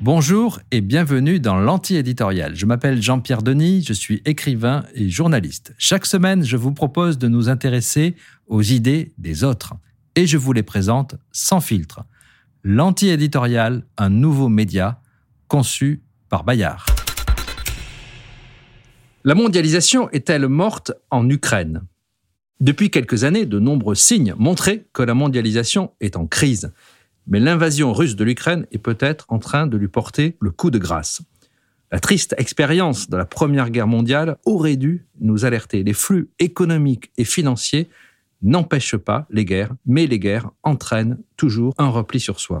Bonjour et bienvenue dans l'anti-éditorial. Je m'appelle Jean-Pierre Denis, je suis écrivain et journaliste. Chaque semaine, je vous propose de nous intéresser aux idées des autres et je vous les présente sans filtre. L'anti-éditorial, un nouveau média conçu par Bayard. La mondialisation est-elle morte en Ukraine? Depuis quelques années, de nombreux signes montraient que la mondialisation est en crise mais l'invasion russe de l'Ukraine est peut-être en train de lui porter le coup de grâce. La triste expérience de la Première Guerre mondiale aurait dû nous alerter. Les flux économiques et financiers n'empêchent pas les guerres, mais les guerres entraînent toujours un repli sur soi.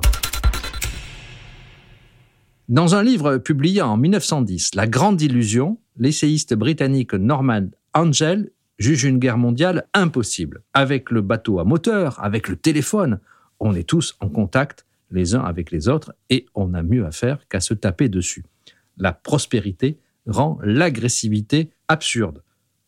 Dans un livre publié en 1910, La Grande Illusion, l'essayiste britannique Norman Angell juge une guerre mondiale impossible. Avec le bateau à moteur, avec le téléphone, on est tous en contact les uns avec les autres et on a mieux à faire qu'à se taper dessus. La prospérité rend l'agressivité absurde.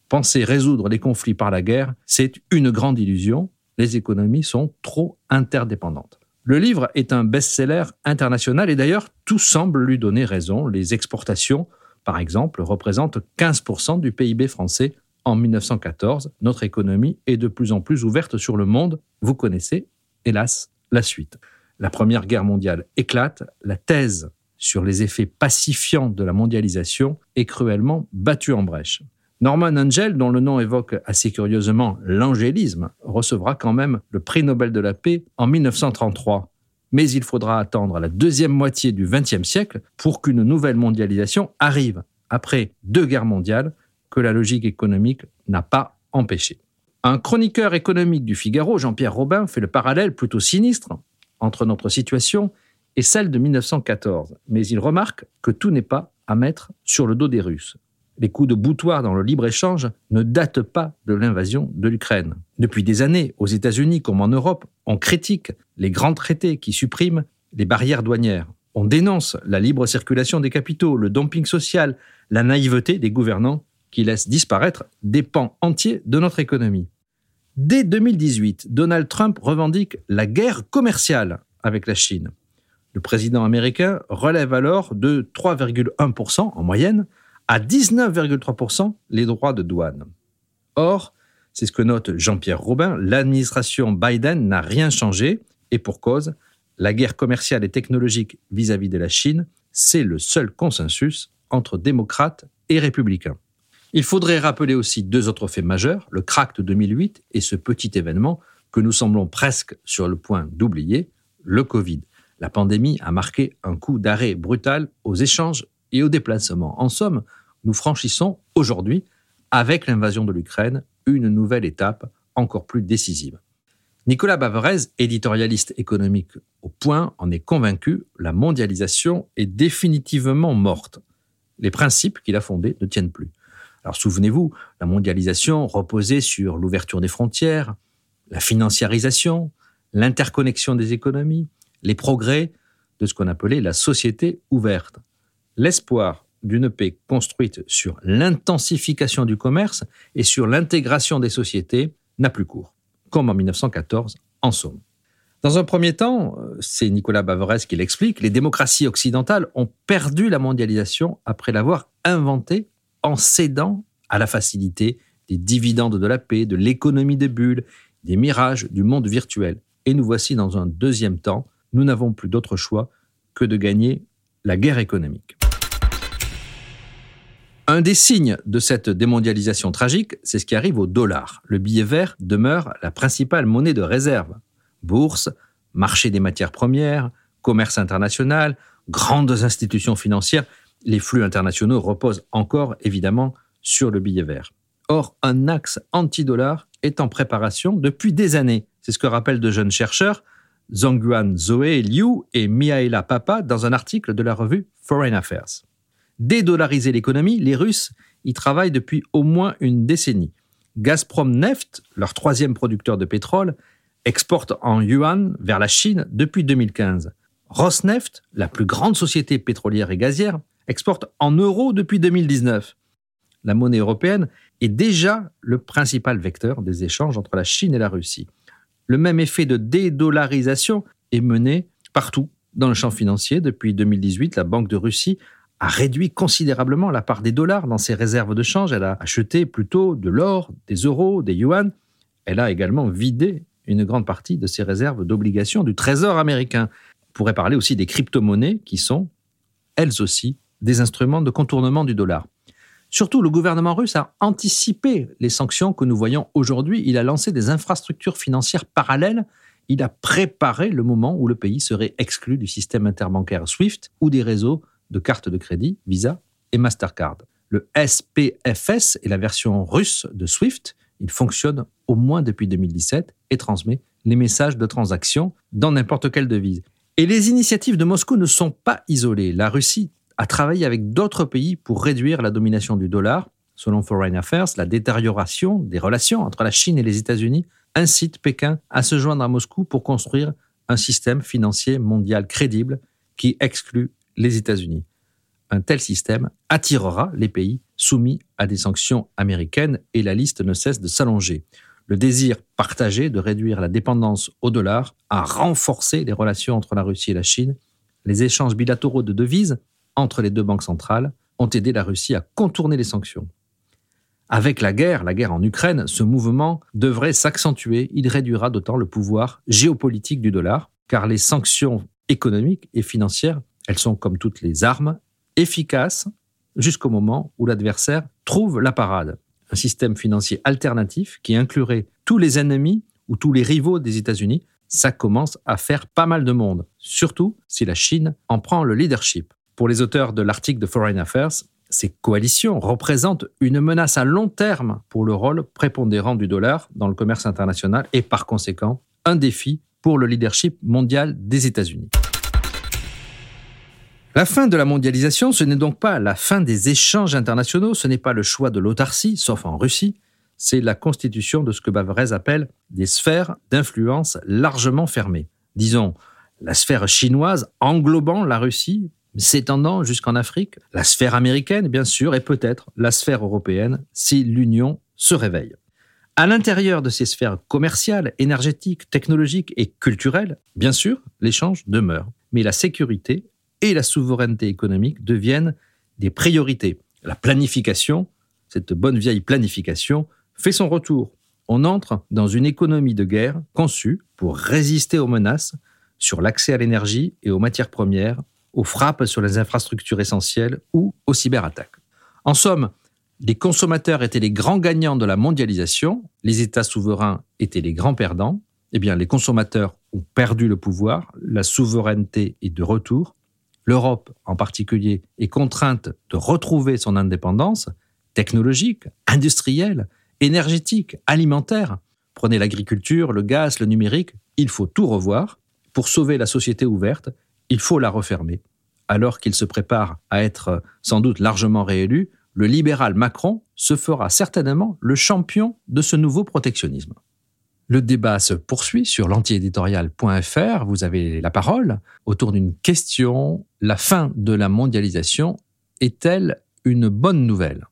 Penser résoudre les conflits par la guerre, c'est une grande illusion. Les économies sont trop interdépendantes. Le livre est un best-seller international et d'ailleurs tout semble lui donner raison. Les exportations, par exemple, représentent 15% du PIB français en 1914. Notre économie est de plus en plus ouverte sur le monde. Vous connaissez hélas, la suite. La Première Guerre mondiale éclate, la thèse sur les effets pacifiants de la mondialisation est cruellement battue en brèche. Norman Angel, dont le nom évoque assez curieusement l'angélisme, recevra quand même le prix Nobel de la paix en 1933. Mais il faudra attendre la deuxième moitié du XXe siècle pour qu'une nouvelle mondialisation arrive, après deux guerres mondiales que la logique économique n'a pas empêchées. Un chroniqueur économique du Figaro, Jean-Pierre Robin, fait le parallèle plutôt sinistre entre notre situation et celle de 1914. Mais il remarque que tout n'est pas à mettre sur le dos des Russes. Les coups de boutoir dans le libre-échange ne datent pas de l'invasion de l'Ukraine. Depuis des années, aux États-Unis comme en Europe, on critique les grands traités qui suppriment les barrières douanières. On dénonce la libre circulation des capitaux, le dumping social, la naïveté des gouvernants qui laissent disparaître des pans entiers de notre économie. Dès 2018, Donald Trump revendique la guerre commerciale avec la Chine. Le président américain relève alors de 3,1% en moyenne à 19,3% les droits de douane. Or, c'est ce que note Jean-Pierre Robin, l'administration Biden n'a rien changé et pour cause, la guerre commerciale et technologique vis-à-vis -vis de la Chine, c'est le seul consensus entre démocrates et républicains. Il faudrait rappeler aussi deux autres faits majeurs, le crack de 2008 et ce petit événement que nous semblons presque sur le point d'oublier, le Covid. La pandémie a marqué un coup d'arrêt brutal aux échanges et aux déplacements. En somme, nous franchissons aujourd'hui, avec l'invasion de l'Ukraine, une nouvelle étape encore plus décisive. Nicolas Bavarez, éditorialiste économique au point, en est convaincu, la mondialisation est définitivement morte. Les principes qu'il a fondés ne tiennent plus. Alors souvenez-vous, la mondialisation reposait sur l'ouverture des frontières, la financiarisation, l'interconnexion des économies, les progrès de ce qu'on appelait la société ouverte. L'espoir d'une paix construite sur l'intensification du commerce et sur l'intégration des sociétés n'a plus cours, comme en 1914 en Somme. Dans un premier temps, c'est Nicolas Bavorès qui l'explique, les démocraties occidentales ont perdu la mondialisation après l'avoir inventée en cédant à la facilité des dividendes de la paix, de l'économie des bulles, des mirages du monde virtuel. Et nous voici dans un deuxième temps, nous n'avons plus d'autre choix que de gagner la guerre économique. Un des signes de cette démondialisation tragique, c'est ce qui arrive au dollar. Le billet vert demeure la principale monnaie de réserve. Bourse, marché des matières premières, commerce international, grandes institutions financières, les flux internationaux reposent encore évidemment sur le billet vert. Or, un axe anti-dollar est en préparation depuis des années. C'est ce que rappellent de jeunes chercheurs, Zhongyuan Zoe Liu et Mihaela Papa dans un article de la revue Foreign Affairs. Dédollariser l'économie, les Russes y travaillent depuis au moins une décennie. Gazprom Neft, leur troisième producteur de pétrole, exporte en yuan vers la Chine depuis 2015. Rosneft, la plus grande société pétrolière et gazière, exporte en euros depuis 2019. La monnaie européenne est déjà le principal vecteur des échanges entre la Chine et la Russie. Le même effet de dédollarisation est mené partout dans le champ financier. Depuis 2018, la Banque de Russie a réduit considérablement la part des dollars dans ses réserves de change. Elle a acheté plutôt de l'or, des euros, des yuan. Elle a également vidé une grande partie de ses réserves d'obligations du Trésor américain. On pourrait parler aussi des crypto-monnaies qui sont, elles aussi, des instruments de contournement du dollar. Surtout, le gouvernement russe a anticipé les sanctions que nous voyons aujourd'hui. Il a lancé des infrastructures financières parallèles. Il a préparé le moment où le pays serait exclu du système interbancaire SWIFT ou des réseaux de cartes de crédit Visa et Mastercard. Le SPFS est la version russe de SWIFT. Il fonctionne au moins depuis 2017 et transmet les messages de transaction dans n'importe quelle devise. Et les initiatives de Moscou ne sont pas isolées. La Russie a travaillé avec d'autres pays pour réduire la domination du dollar. Selon Foreign Affairs, la détérioration des relations entre la Chine et les États-Unis incite Pékin à se joindre à Moscou pour construire un système financier mondial crédible qui exclut les États-Unis. Un tel système attirera les pays soumis à des sanctions américaines et la liste ne cesse de s'allonger. Le désir partagé de réduire la dépendance au dollar a renforcé les relations entre la Russie et la Chine. Les échanges bilatéraux de devises entre les deux banques centrales ont aidé la Russie à contourner les sanctions. Avec la guerre, la guerre en Ukraine, ce mouvement devrait s'accentuer. Il réduira d'autant le pouvoir géopolitique du dollar, car les sanctions économiques et financières, elles sont comme toutes les armes, efficaces jusqu'au moment où l'adversaire trouve la parade. Un système financier alternatif qui inclurait tous les ennemis ou tous les rivaux des États-Unis, ça commence à faire pas mal de monde, surtout si la Chine en prend le leadership. Pour les auteurs de l'article de Foreign Affairs, ces coalitions représentent une menace à long terme pour le rôle prépondérant du dollar dans le commerce international et par conséquent un défi pour le leadership mondial des États-Unis. La fin de la mondialisation, ce n'est donc pas la fin des échanges internationaux, ce n'est pas le choix de l'autarcie, sauf en Russie, c'est la constitution de ce que Bavarez appelle des sphères d'influence largement fermées. Disons, la sphère chinoise englobant la Russie s'étendant jusqu'en Afrique, la sphère américaine, bien sûr, et peut-être la sphère européenne, si l'Union se réveille. À l'intérieur de ces sphères commerciales, énergétiques, technologiques et culturelles, bien sûr, l'échange demeure. Mais la sécurité et la souveraineté économique deviennent des priorités. La planification, cette bonne vieille planification, fait son retour. On entre dans une économie de guerre conçue pour résister aux menaces sur l'accès à l'énergie et aux matières premières, aux frappes sur les infrastructures essentielles ou aux cyberattaques. En somme, les consommateurs étaient les grands gagnants de la mondialisation, les États souverains étaient les grands perdants. Eh bien, les consommateurs ont perdu le pouvoir, la souveraineté est de retour. L'Europe, en particulier, est contrainte de retrouver son indépendance technologique, industrielle, énergétique, alimentaire. Prenez l'agriculture, le gaz, le numérique, il faut tout revoir pour sauver la société ouverte il faut la refermer. Alors qu'il se prépare à être sans doute largement réélu, le libéral Macron se fera certainement le champion de ce nouveau protectionnisme. Le débat se poursuit sur l'antiéditorial.fr. Vous avez la parole autour d'une question. La fin de la mondialisation est-elle une bonne nouvelle?